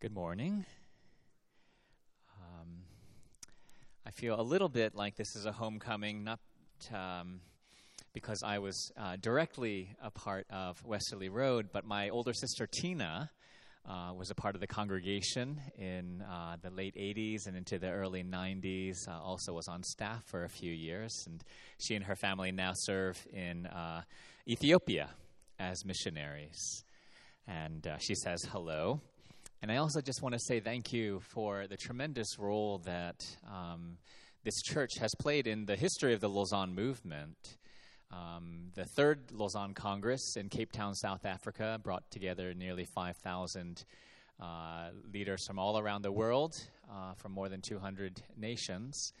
Good morning. Um, I feel a little bit like this is a homecoming, not um, because I was uh, directly a part of Westerly Road, but my older sister Tina uh, was a part of the congregation in uh, the late 80s and into the early 90s. Uh, also was on staff for a few years, and she and her family now serve in uh, Ethiopia as missionaries. And uh, she says hello. And I also just want to say thank you for the tremendous role that um, this church has played in the history of the Lausanne movement. Um, the third Lausanne Congress in Cape Town, South Africa, brought together nearly 5,000 uh, leaders from all around the world, uh, from more than 200 nations.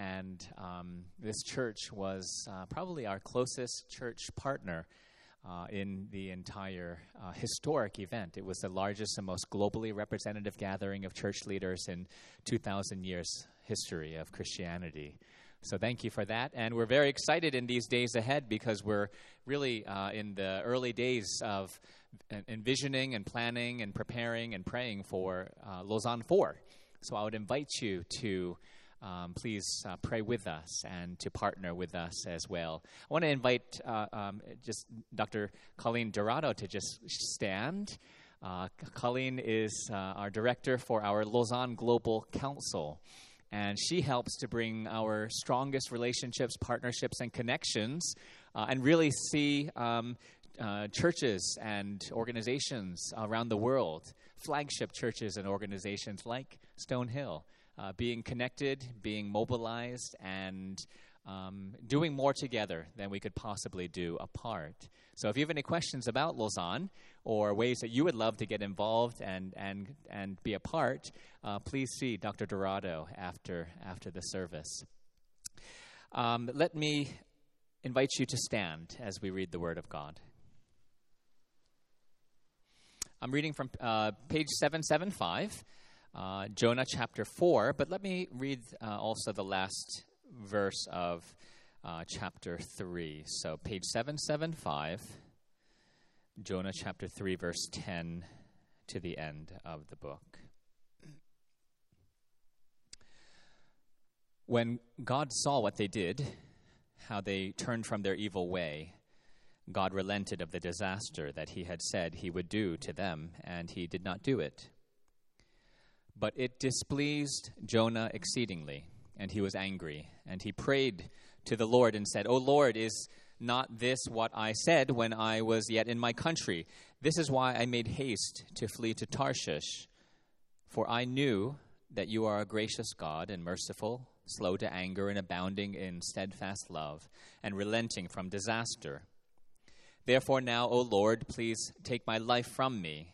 And um, this church was uh, probably our closest church partner uh, in the entire uh, historic event. It was the largest and most globally representative gathering of church leaders in 2,000 years' history of Christianity. So thank you for that. And we're very excited in these days ahead because we're really uh, in the early days of envisioning and planning and preparing and praying for uh, Lausanne 4. So I would invite you to um, please uh, pray with us and to partner with us as well. I want to invite uh, um, just Dr. Colleen Dorado to just stand. Uh, Colleen is uh, our director for our Lausanne Global Council, and she helps to bring our strongest relationships, partnerships, and connections, uh, and really see. Um, uh, churches and organizations around the world, flagship churches and organizations like Stonehill, uh, being connected, being mobilized, and um, doing more together than we could possibly do apart. So, if you have any questions about Lausanne or ways that you would love to get involved and, and, and be a part, uh, please see Dr. Dorado after, after the service. Um, let me invite you to stand as we read the Word of God. I'm reading from uh, page 775 uh, Jonah chapter 4, but let me read uh, also the last verse of uh, chapter 3. So, page 775, Jonah chapter 3, verse 10 to the end of the book. When God saw what they did, how they turned from their evil way, God relented of the disaster that he had said he would do to them, and he did not do it. But it displeased Jonah exceedingly, and he was angry. And he prayed to the Lord and said, O Lord, is not this what I said when I was yet in my country? This is why I made haste to flee to Tarshish. For I knew that you are a gracious God and merciful, slow to anger and abounding in steadfast love, and relenting from disaster. Therefore, now, O Lord, please take my life from me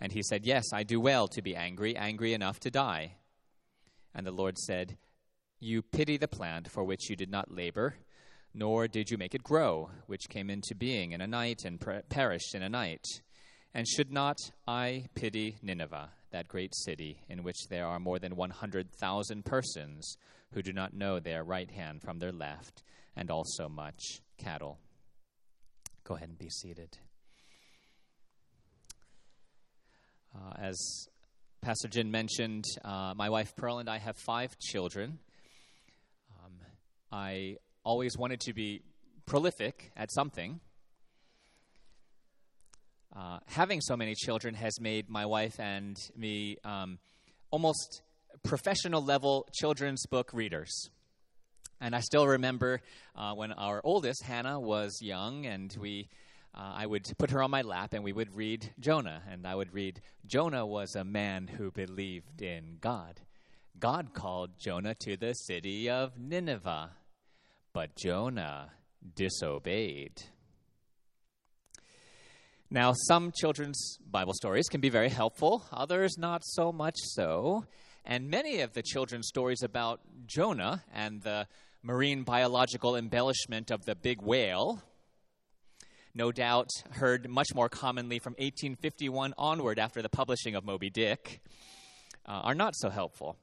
And he said, Yes, I do well to be angry, angry enough to die. And the Lord said, You pity the plant for which you did not labor, nor did you make it grow, which came into being in a night and per- perished in a night. And should not I pity Nineveh, that great city, in which there are more than 100,000 persons who do not know their right hand from their left, and also much cattle? Go ahead and be seated. Uh, as Pastor Jin mentioned, uh, my wife Pearl and I have five children. Um, I always wanted to be prolific at something. Uh, having so many children has made my wife and me um, almost professional level children's book readers. And I still remember uh, when our oldest, Hannah, was young, and we, uh, I would put her on my lap and we would read Jonah. And I would read, Jonah was a man who believed in God. God called Jonah to the city of Nineveh, but Jonah disobeyed. Now, some children's Bible stories can be very helpful, others not so much so. And many of the children's stories about Jonah and the marine biological embellishment of the big whale, no doubt heard much more commonly from 1851 onward after the publishing of Moby Dick, uh, are not so helpful.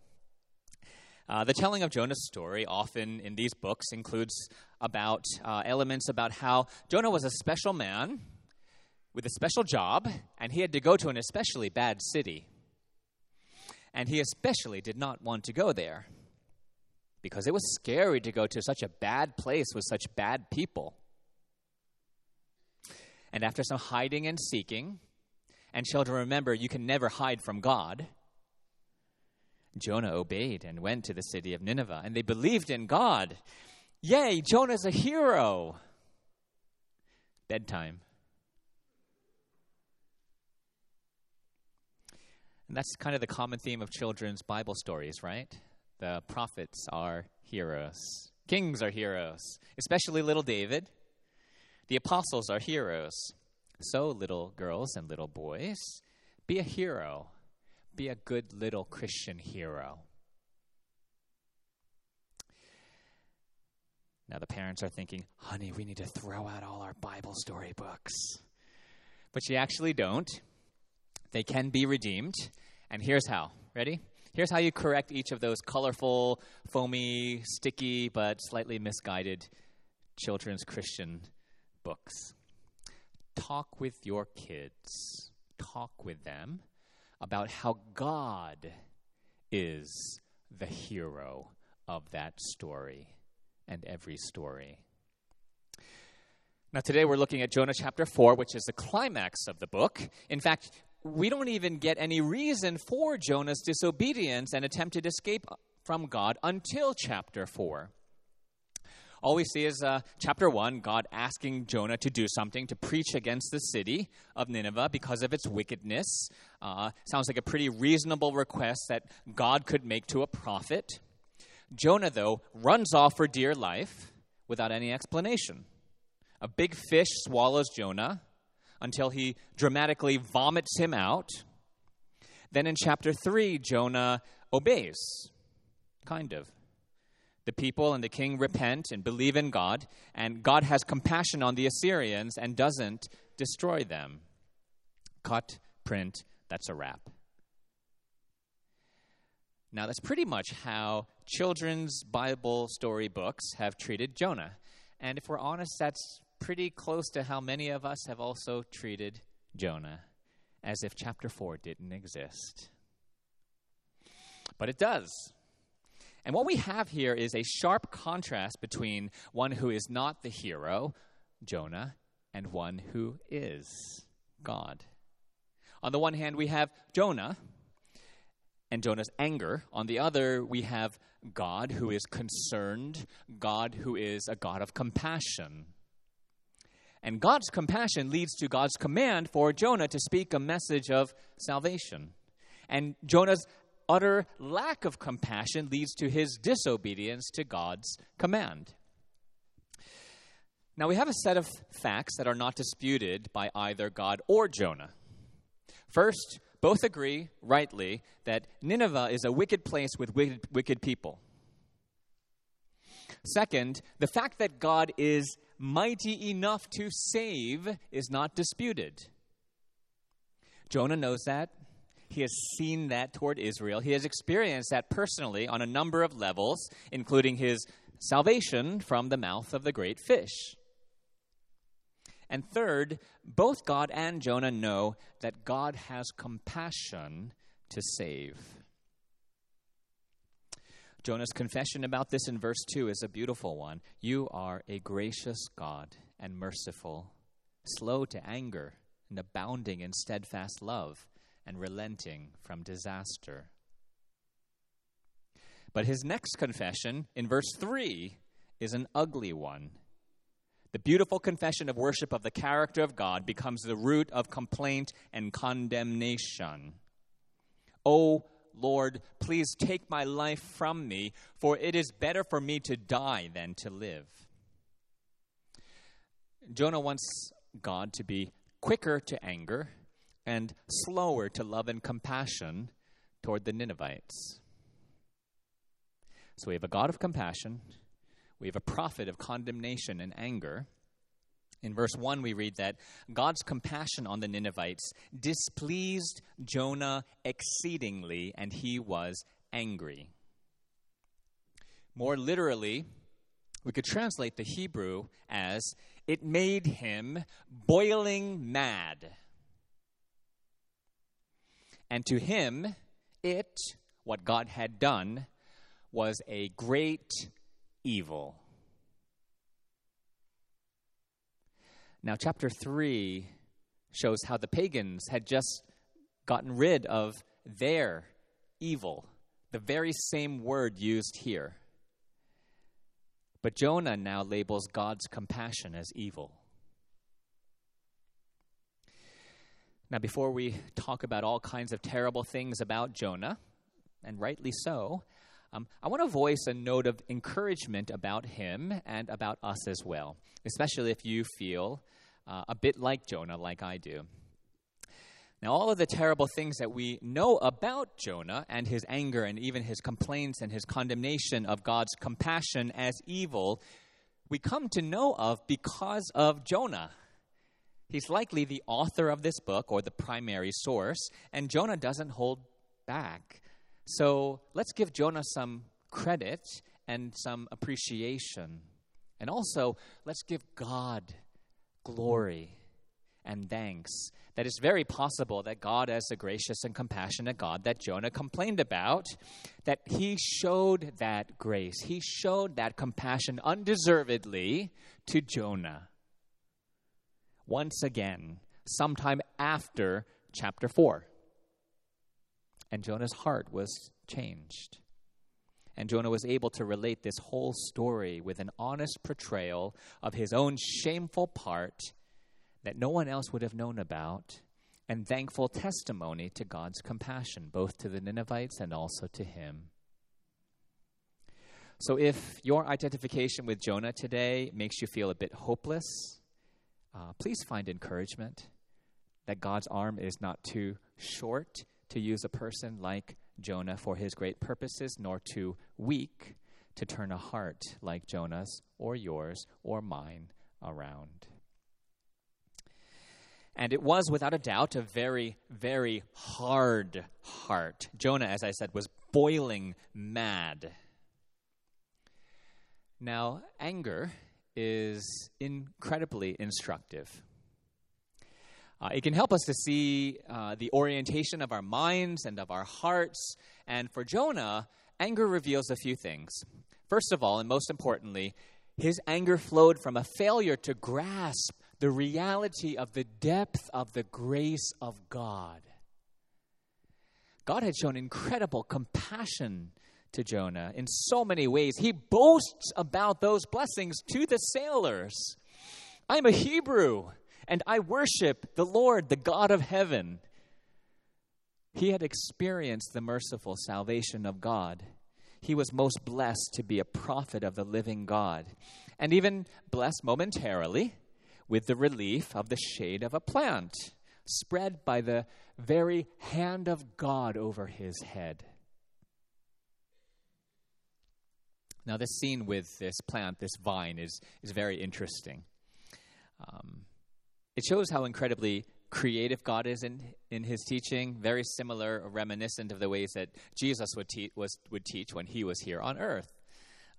Uh, the telling of Jonah's story, often in these books, includes about uh, elements about how Jonah was a special man with a special job, and he had to go to an especially bad city. And he especially did not want to go there because it was scary to go to such a bad place with such bad people. And after some hiding and seeking, and children, remember, you can never hide from God. Jonah obeyed and went to the city of Nineveh, and they believed in God. Yay, Jonah's a hero. Bedtime. And that's kind of the common theme of children's Bible stories, right? The prophets are heroes, kings are heroes, especially little David. The apostles are heroes. So, little girls and little boys, be a hero. Be a good little Christian hero. Now, the parents are thinking, honey, we need to throw out all our Bible story books. But you actually don't. They can be redeemed. And here's how. Ready? Here's how you correct each of those colorful, foamy, sticky, but slightly misguided children's Christian books. Talk with your kids, talk with them about how God is the hero of that story and every story. Now, today we're looking at Jonah chapter 4, which is the climax of the book. In fact, we don't even get any reason for Jonah's disobedience and attempted escape from God until chapter 4. All we see is uh, chapter 1, God asking Jonah to do something to preach against the city of Nineveh because of its wickedness. Uh, sounds like a pretty reasonable request that God could make to a prophet. Jonah, though, runs off for dear life without any explanation. A big fish swallows Jonah until he dramatically vomits him out. Then in chapter 3, Jonah obeys, kind of. The people and the king repent and believe in God, and God has compassion on the Assyrians and doesn't destroy them. Cut, print, that's a wrap. Now, that's pretty much how children's Bible story books have treated Jonah. And if we're honest, that's pretty close to how many of us have also treated Jonah, as if chapter 4 didn't exist. But it does. And what we have here is a sharp contrast between one who is not the hero, Jonah, and one who is God. On the one hand, we have Jonah and Jonah's anger. On the other, we have God who is concerned, God who is a God of compassion. And God's compassion leads to God's command for Jonah to speak a message of salvation. And Jonah's utter lack of compassion leads to his disobedience to God's command. Now, we have a set of facts that are not disputed by either God or Jonah. First, both agree, rightly, that Nineveh is a wicked place with wicked, wicked people. Second, the fact that God is mighty enough to save is not disputed. Jonah knows that. He has seen that toward Israel. He has experienced that personally on a number of levels, including his salvation from the mouth of the great fish. And third, both God and Jonah know that God has compassion to save. Jonah's confession about this in verse 2 is a beautiful one. You are a gracious God and merciful, slow to anger and abounding in steadfast love, and relenting from disaster. But his next confession in verse 3 is an ugly one. The beautiful confession of worship of the character of God becomes the root of complaint and condemnation. Oh Lord, please take my life from me, for it is better for me to die than to live. Jonah wants God to be quicker to anger and slower to love and compassion toward the Ninevites. So we have a God of compassion we have a prophet of condemnation and anger. In verse 1, we read that God's compassion on the Ninevites displeased Jonah exceedingly, and he was angry. More literally, we could translate the Hebrew as it made him boiling mad. And to him, it, what God had done, was a great evil. Now, chapter 3 shows how the pagans had just gotten rid of their evil, the very same word used here. But Jonah now labels God's compassion as evil. Now, before we talk about all kinds of terrible things about Jonah, and rightly so, um, I want to voice a note of encouragement about him and about us as well, especially if you feel uh, a bit like Jonah, like I do. Now, all of the terrible things that we know about Jonah and his anger and even his complaints and his condemnation of God's compassion as evil, we come to know of because of Jonah. He's likely the author of this book or the primary source, and Jonah doesn't hold back. So let's give Jonah some credit and some appreciation. And also, let's give God glory and thanks that it's very possible that God, as the gracious and compassionate God that Jonah complained about, that he showed that grace, he showed that compassion undeservedly to Jonah. Once again, sometime after chapter 4 and Jonah's heart was changed. And Jonah was able to relate this whole story with an honest portrayal of his own shameful part that no one else would have known about, and thankful testimony to God's compassion, both to the Ninevites and also to him. So, if your identification with Jonah today makes you feel a bit hopeless, uh, please find encouragement that God's arm is not too short to use a person like Jonah for his great purposes, nor too weak to turn a heart like Jonah's or yours or mine around. And it was, without a doubt, a very, very hard heart. Jonah, as I said, was boiling mad. Now, anger is incredibly instructive. Uh, it can help us to see uh, the orientation of our minds and of our hearts. And for Jonah, anger reveals a few things. First of all, and most importantly, his anger flowed from a failure to grasp the reality of the depth of the grace of God. God had shown incredible compassion to Jonah in so many ways. He boasts about those blessings to the sailors. I'm a Hebrew and I worship the Lord, the God of heaven. He had experienced the merciful salvation of God. He was most blessed to be a prophet of the living God, and even blessed momentarily with the relief of the shade of a plant spread by the very hand of God over his head. Now, this scene with this plant, this vine, is, is very interesting. Um, it shows how incredibly creative God is in, in his teaching, very similar, reminiscent of the ways that Jesus would, te- was, would teach when he was here on earth.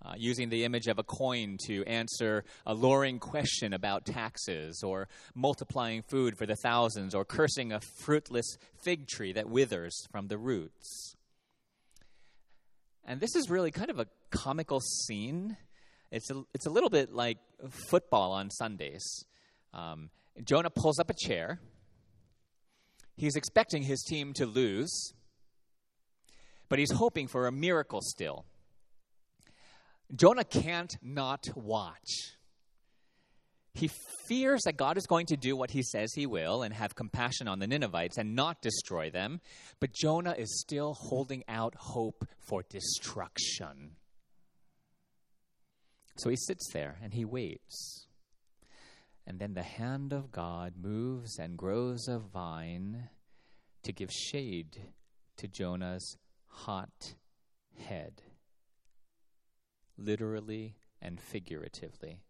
Uh, using the image of a coin to answer a luring question about taxes, or multiplying food for the thousands, or cursing a fruitless fig tree that withers from the roots. And this is really kind of a comical scene. It's a, it's a little bit like football on Sundays. Um, Jonah pulls up a chair. He's expecting his team to lose, but he's hoping for a miracle still. Jonah can't not watch. He fears that God is going to do what he says he will and have compassion on the Ninevites and not destroy them, but Jonah is still holding out hope for destruction. So he sits there and he waits. And then the hand of God moves and grows a vine to give shade to Jonah's hot head, literally and figuratively.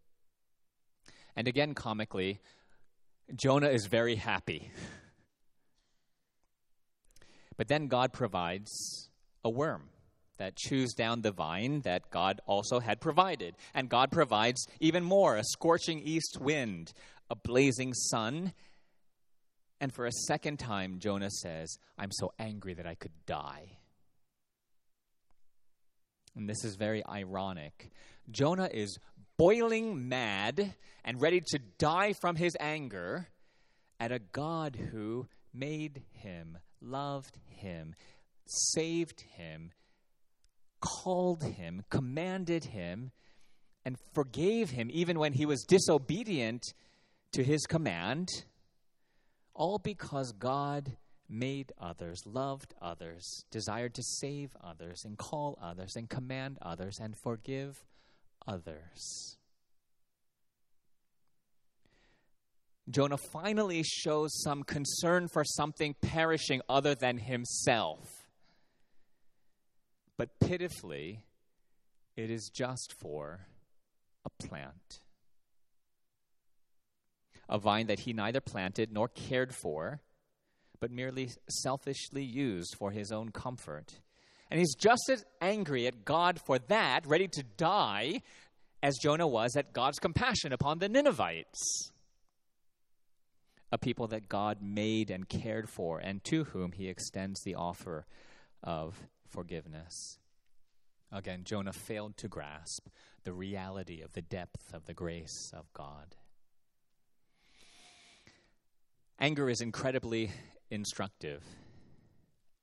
And again, comically, Jonah is very happy. but then God provides a worm that chews down the vine that God also had provided. And God provides even more a scorching east wind, a blazing sun. And for a second time, Jonah says, I'm so angry that I could die. And this is very ironic. Jonah is boiling mad and ready to die from his anger at a God who made him, loved him, saved him, called him, commanded him, and forgave him even when he was disobedient to his command, all because God made others, loved others, desired to save others, and call others, and command others, and forgive others. Jonah finally shows some concern for something perishing other than himself. But pitifully, it is just for a plant. A vine that he neither planted nor cared for, but merely selfishly used for his own comfort. And he's just as angry at God for that, ready to die, as Jonah was at God's compassion upon the Ninevites, a people that God made and cared for, and to whom he extends the offer of forgiveness. Again, Jonah failed to grasp the reality of the depth of the grace of God. Anger is incredibly instructive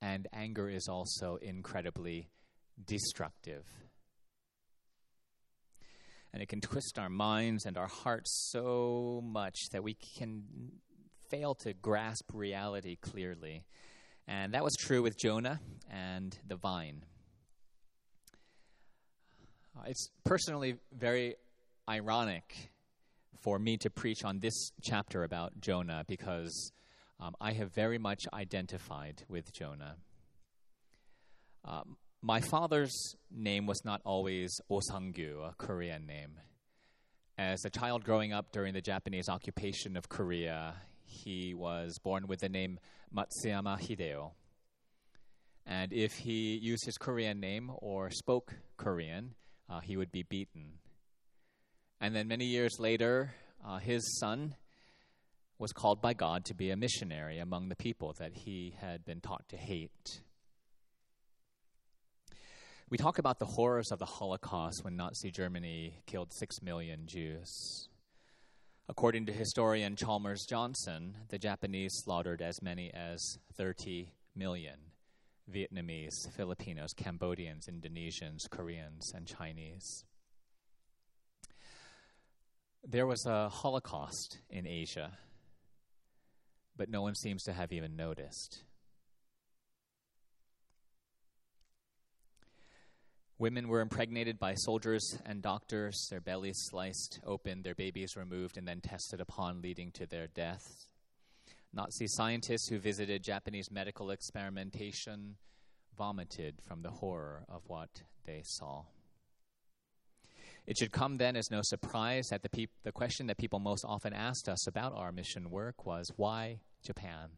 and anger is also incredibly destructive. And it can twist our minds and our hearts so much that we can fail to grasp reality clearly. And that was true with Jonah and the vine. Uh, it's personally very ironic for me to preach on this chapter about Jonah because um, I have very much identified with Jonah. Um, my father's name was not always Osangyu, a Korean name. As a child growing up during the Japanese occupation of Korea, he was born with the name Matsuyama Hideo. And if he used his Korean name or spoke Korean, uh, he would be beaten. And then many years later, uh, his son was called by God to be a missionary among the people that he had been taught to hate. We talk about the horrors of the Holocaust when Nazi Germany killed six million Jews. According to historian Chalmers Johnson, the Japanese slaughtered as many as 30 million Vietnamese, Filipinos, Cambodians, Indonesians, Koreans, and Chinese. There was a Holocaust in Asia but no one seems to have even noticed. Women were impregnated by soldiers and doctors, their bellies sliced open, their babies removed, and then tested upon, leading to their deaths. Nazi scientists who visited Japanese medical experimentation vomited from the horror of what they saw. It should come then as no surprise that the, peop- the question that people most often asked us about our mission work was why Japan?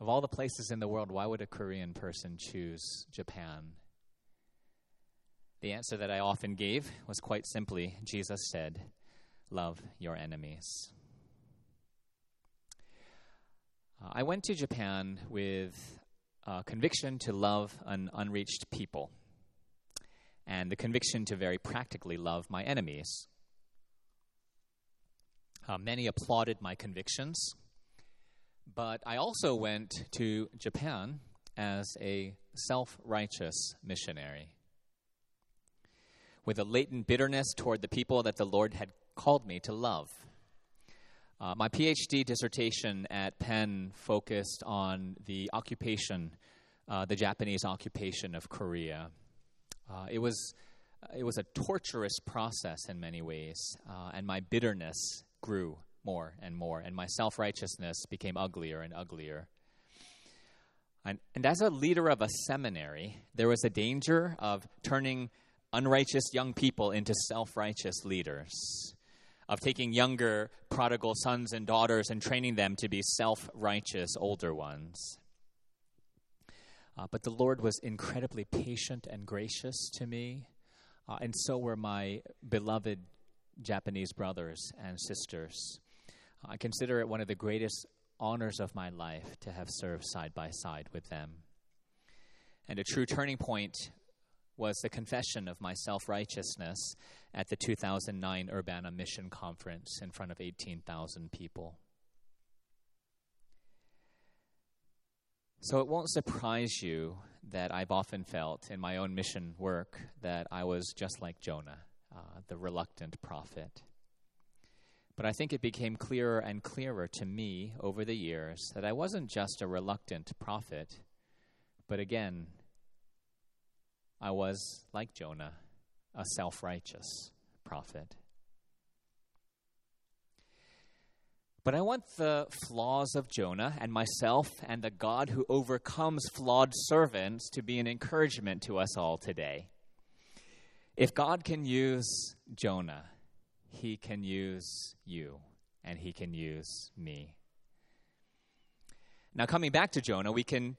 Of all the places in the world, why would a Korean person choose Japan? The answer that I often gave was quite simply Jesus said, Love your enemies. Uh, I went to Japan with a conviction to love an unreached people and the conviction to very practically love my enemies. Uh, many applauded my convictions, but I also went to Japan as a self righteous missionary. with a latent bitterness toward the people that the Lord had called me to love. Uh, my PhD dissertation at Penn focused on the occupation, uh, the Japanese occupation of Korea. Uh, it was it was a torturous process in many ways, uh, and my bitterness grew more and more, and my self righteousness became uglier and uglier. And, and as a leader of a seminary, there was a danger of turning unrighteous young people into self righteous leaders, of taking younger prodigal sons and daughters and training them to be self righteous older ones. Uh, but the Lord was incredibly patient and gracious to me, uh, and so were my beloved Japanese brothers and sisters. I consider it one of the greatest honors of my life to have served side by side with them. And a true turning point was the confession of my self righteousness at the 2009 Urbana Mission Conference in front of 18,000 people. So it won't surprise you that I've often felt in my own mission work that I was just like Jonah, uh, the reluctant prophet. But I think it became clearer and clearer to me over the years that I wasn't just a reluctant prophet, but again, I was, like Jonah, a self righteous prophet. But I want the flaws of Jonah and myself and the God who overcomes flawed servants to be an encouragement to us all today. If God can use Jonah, he can use you and he can use me. Now coming back to Jonah, we can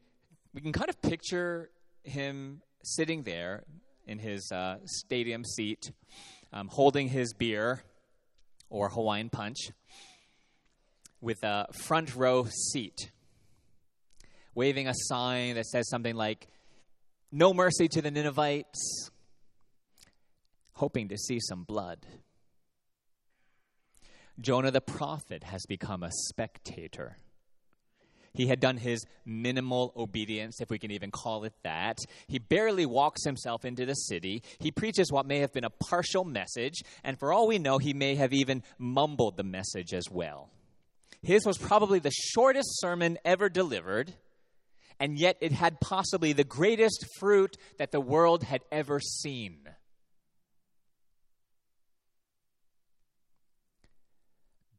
we can kind of picture him sitting there in his uh, stadium seat, um, holding his beer or Hawaiian punch with a front row seat, waving a sign that says something like, No mercy to the Ninevites, hoping to see some blood. Jonah the prophet has become a spectator. He had done his minimal obedience, if we can even call it that. He barely walks himself into the city. He preaches what may have been a partial message, and for all we know, he may have even mumbled the message as well. His was probably the shortest sermon ever delivered, and yet it had possibly the greatest fruit that the world had ever seen.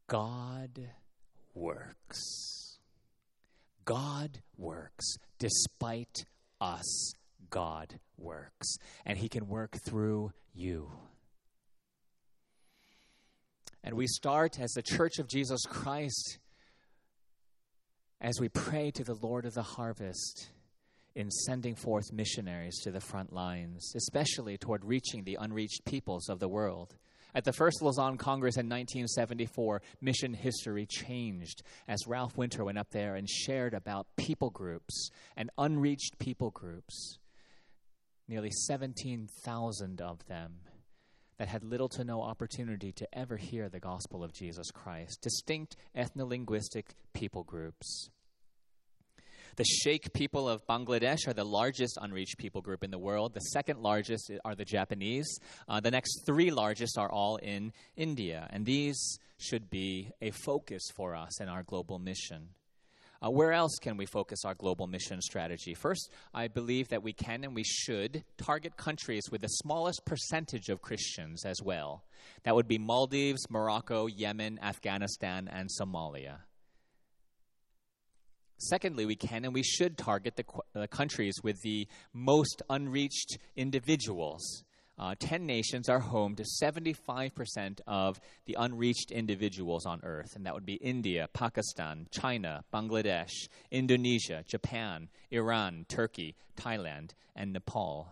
God works. God works despite us. God works. And He can work through you. And we start as the Church of Jesus Christ as we pray to the Lord of the harvest in sending forth missionaries to the front lines, especially toward reaching the unreached peoples of the world. At the first Lausanne Congress in 1974, mission history changed as Ralph Winter went up there and shared about people groups and unreached people groups. Nearly 17,000 of them that had little to no opportunity to ever hear the gospel of Jesus Christ. Distinct ethno-linguistic people groups. The Sheikh people of Bangladesh are the largest unreached people group in the world. The second largest are the Japanese. Uh, the next three largest are all in India. And these should be a focus for us in our global mission. Uh, where else can we focus our global mission strategy? First, I believe that we can and we should target countries with the smallest percentage of Christians as well. That would be Maldives, Morocco, Yemen, Afghanistan, and Somalia. Secondly, we can and we should target the, the countries with the most unreached individuals. Uh, 10 nations are home to 75% of the unreached individuals on earth, and that would be India, Pakistan, China, Bangladesh, Indonesia, Japan, Iran, Turkey, Thailand, and Nepal.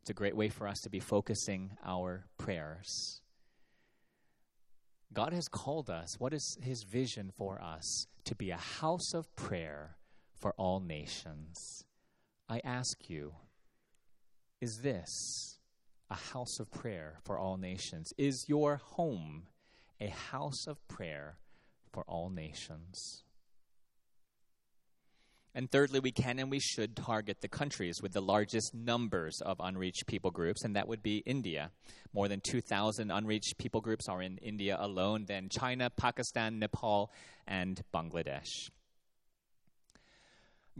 It's a great way for us to be focusing our prayers. God has called us. What is His vision for us? To be a house of prayer for all nations. I ask you, is this a house of prayer for all nations? Is your home a house of prayer for all nations? And thirdly, we can and we should target the countries with the largest numbers of unreached people groups, and that would be India. More than 2,000 unreached people groups are in India alone, then China, Pakistan, Nepal, and Bangladesh.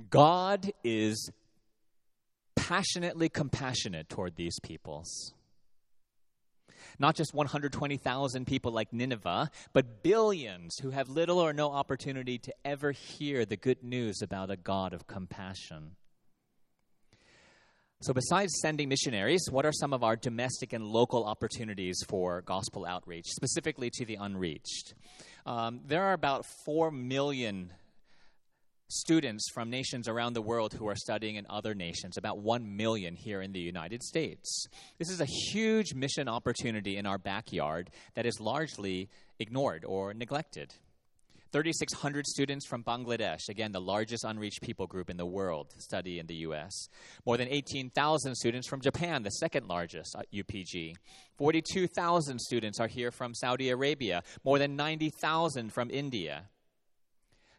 God is passionately compassionate toward these peoples. Not just 120,000 people like Nineveh, but billions who have little or no opportunity to ever hear the good news about a God of compassion. So, besides sending missionaries, what are some of our domestic and local opportunities for gospel outreach, specifically to the unreached? Um, there are about 4 million students from nations around the world who are studying in other nations, about 1 million here in the United States. This is a huge mission opportunity in our backyard that is largely ignored or neglected. 3,600 students from Bangladesh, again, the largest unreached people group in the world, study in the U.S. More than 18,000 students from Japan, the second largest uh, UPG. 42,000 students are here from Saudi Arabia, more than 90,000 from India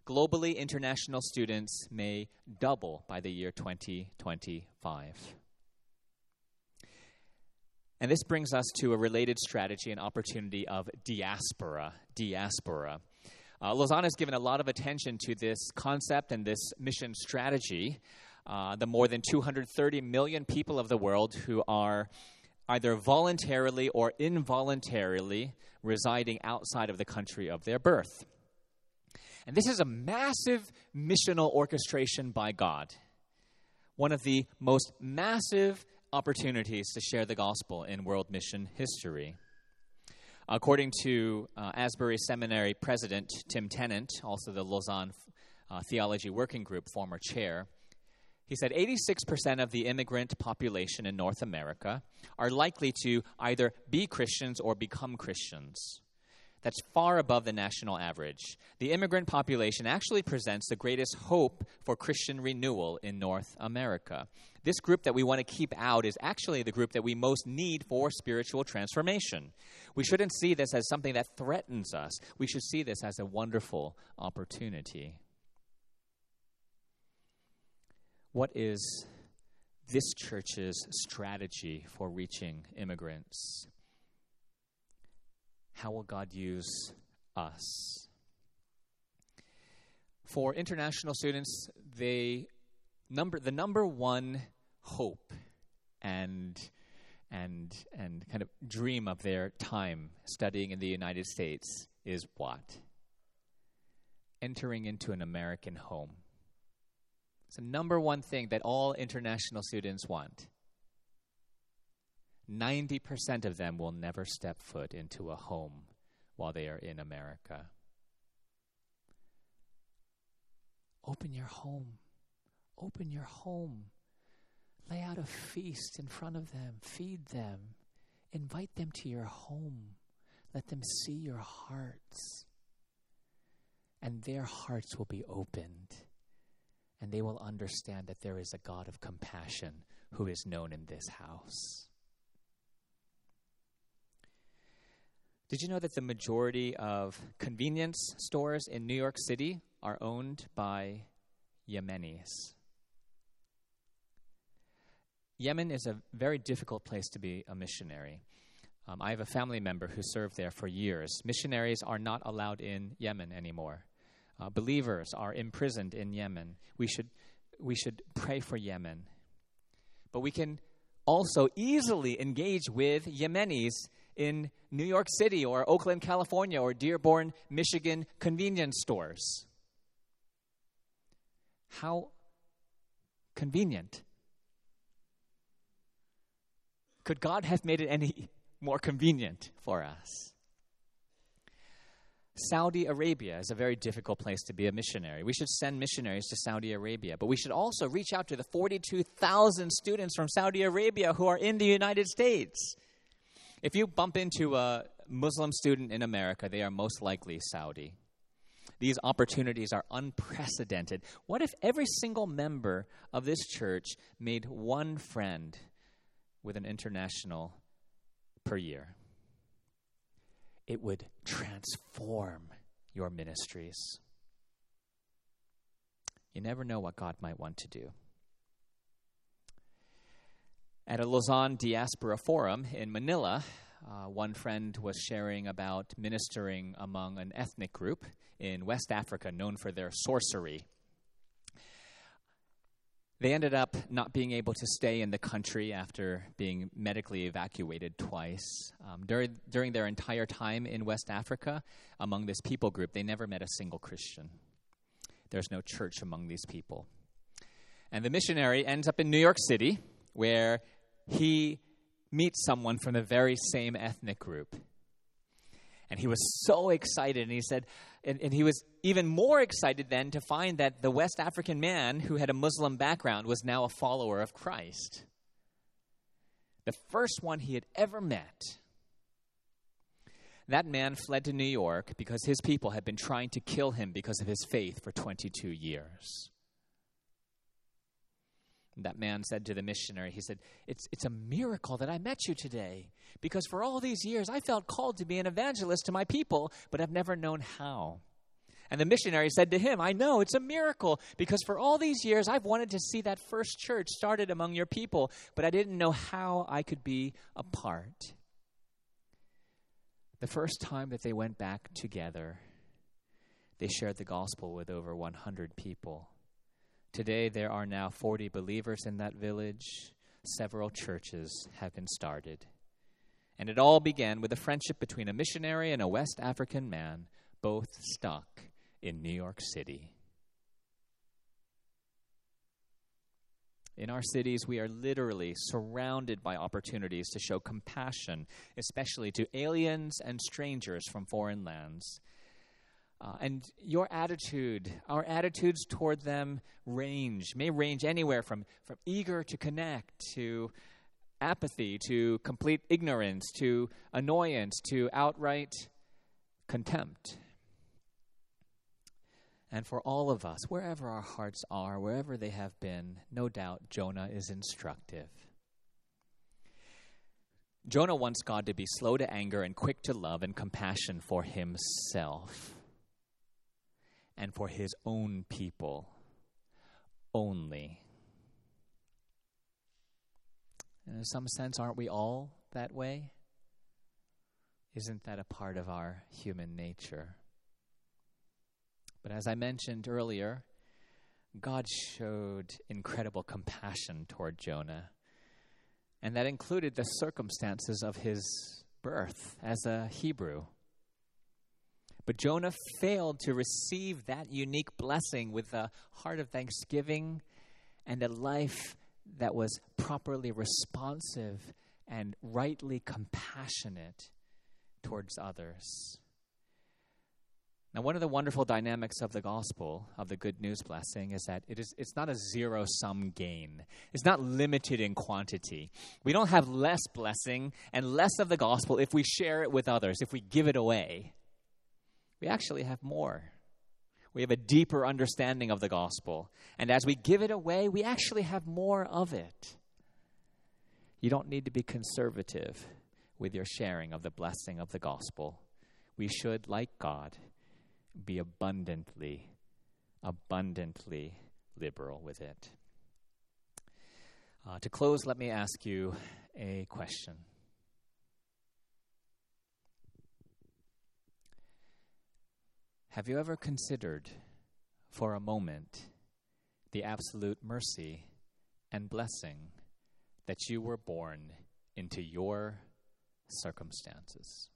globally international students may double by the year 2025. And this brings us to a related strategy and opportunity of diaspora. Diaspora. Uh, Lausanne has given a lot of attention to this concept and this mission strategy. Uh, the more than 230 million people of the world who are either voluntarily or involuntarily residing outside of the country of their birth. And this is a massive missional orchestration by God. One of the most massive opportunities to share the gospel in world mission history. According to uh, Asbury Seminary President Tim Tennent, also the Lausanne uh, Theology Working Group former chair, he said 86% of the immigrant population in North America are likely to either be Christians or become Christians. That's far above the national average. The immigrant population actually presents the greatest hope for Christian renewal in North America. This group that we want to keep out is actually the group that we most need for spiritual transformation. We shouldn't see this as something that threatens us, we should see this as a wonderful opportunity. What is this church's strategy for reaching immigrants? How will God use us? For international students, they number the number one hope and and and kind of dream of their time studying in the United States is what? Entering into an American home. It's the number one thing that all international students want. 90% of them will never step foot into a home while they are in America. Open your home. Open your home. Lay out a feast in front of them. Feed them. Invite them to your home. Let them see your hearts. And their hearts will be opened. And they will understand that there is a God of compassion who is known in this house. Did you know that the majority of convenience stores in New York City are owned by Yemenis? Yemen is a very difficult place to be a missionary. Um, I have a family member who served there for years. Missionaries are not allowed in Yemen anymore. Uh, believers are imprisoned in Yemen. We should, we should pray for Yemen. But we can also easily engage with Yemenis in New York City or Oakland, California or Dearborn, Michigan convenience stores. How convenient. Could God have made it any more convenient for us? Saudi Arabia is a very difficult place to be a missionary. We should send missionaries to Saudi Arabia, but we should also reach out to the 42,000 students from Saudi Arabia who are in the United States. If you bump into a Muslim student in America, they are most likely Saudi. These opportunities are unprecedented. What if every single member of this church made one friend with an international per year? It would transform your ministries. You never know what God might want to do. At a Lausanne Diaspora Forum in Manila, uh, one friend was sharing about ministering among an ethnic group in West Africa known for their sorcery. They ended up not being able to stay in the country after being medically evacuated twice. Um, during, during their entire time in West Africa, among this people group, they never met a single Christian. There's no church among these people. And the missionary ends up in New York City, where he meets someone from the very same ethnic group. And he was so excited, and he said, and, and, he was even more excited then to find that the West African man who had a Muslim background was now a follower of Christ. The first one he had ever met. That man fled to New York because his people had been trying to kill him because of his faith for 22 years. That man said to the missionary, he said, it's, it's a miracle that I met you today because for all these years I felt called to be an evangelist to my people, but I've never known how. And the missionary said to him, I know it's a miracle because for all these years I've wanted to see that first church started among your people, but I didn't know how I could be a part. The first time that they went back together, they shared the gospel with over 100 people. Today, there are now 40 believers in that village. Several churches have been started. And it all began with a friendship between a missionary and a West African man, both stuck in New York City. In our cities, we are literally surrounded by opportunities to show compassion, especially to aliens and strangers from foreign lands. Uh, and your attitude, our attitudes toward them range, may range anywhere from, from eager to connect to apathy to complete ignorance to annoyance to outright contempt. And for all of us, wherever our hearts are, wherever they have been, no doubt Jonah is instructive. Jonah wants God to be slow to anger and quick to love and compassion for himself and for his own people only. And in some sense, aren't we all that way? Isn't that a part of our human nature? But as I mentioned earlier, God showed incredible compassion toward Jonah. And that included the circumstances of his birth as a Hebrew. But Jonah failed to receive that unique blessing with a heart of thanksgiving and a life that was properly responsive and rightly compassionate towards others. Now, one of the wonderful dynamics of the gospel, of the good news blessing, is that it is, it's not a zero sum gain. It's not limited in quantity. We don't have less blessing and less of the gospel if we share it with others, if we give it away we actually have more. We have a deeper understanding of the gospel. And as we give it away, we actually have more of it. You don't need to be conservative with your sharing of the blessing of the gospel. We should, like God, be abundantly, abundantly liberal with it. Uh, to close, let me ask you a question. Have you ever considered for a moment the absolute mercy and blessing that you were born into your circumstances?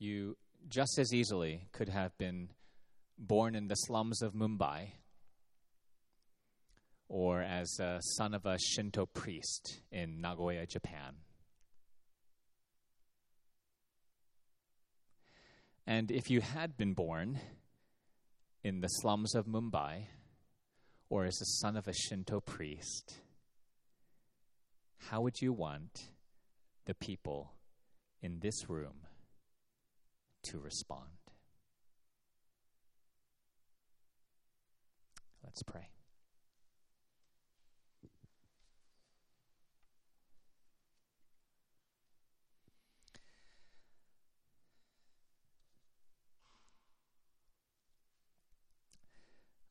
You just as easily could have been born in the slums of Mumbai or as a son of a Shinto priest in Nagoya, Japan. And if you had been born in the slums of Mumbai or as the son of a Shinto priest, how would you want the people in this room to respond? Let's pray.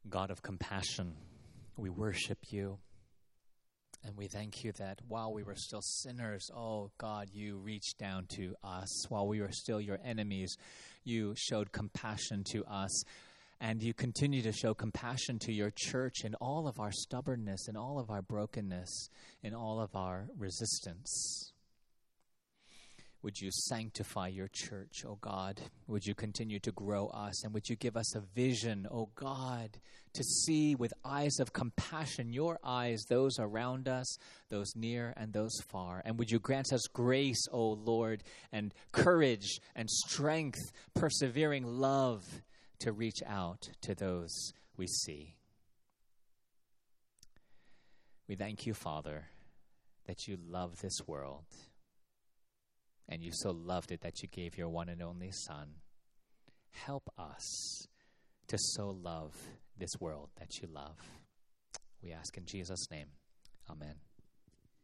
God of compassion, we worship you. And we thank you that while we were still sinners, oh God, you reached down to us. While we were still your enemies, you showed compassion to us. And you continue to show compassion to your church in all of our stubbornness, in all of our brokenness, in all of our resistance. Would you sanctify your church, O oh God? Would you continue to grow us? And would you give us a vision, O oh God, to see with eyes of compassion, your eyes, those around us, those near and those far? And would you grant us grace, O oh Lord, and courage and strength, persevering love to reach out to those we see? We thank you, Father, that you love this world and you so loved it that you gave your one and only Son. Help us to so love this world that you love. We ask in Jesus' name. Amen.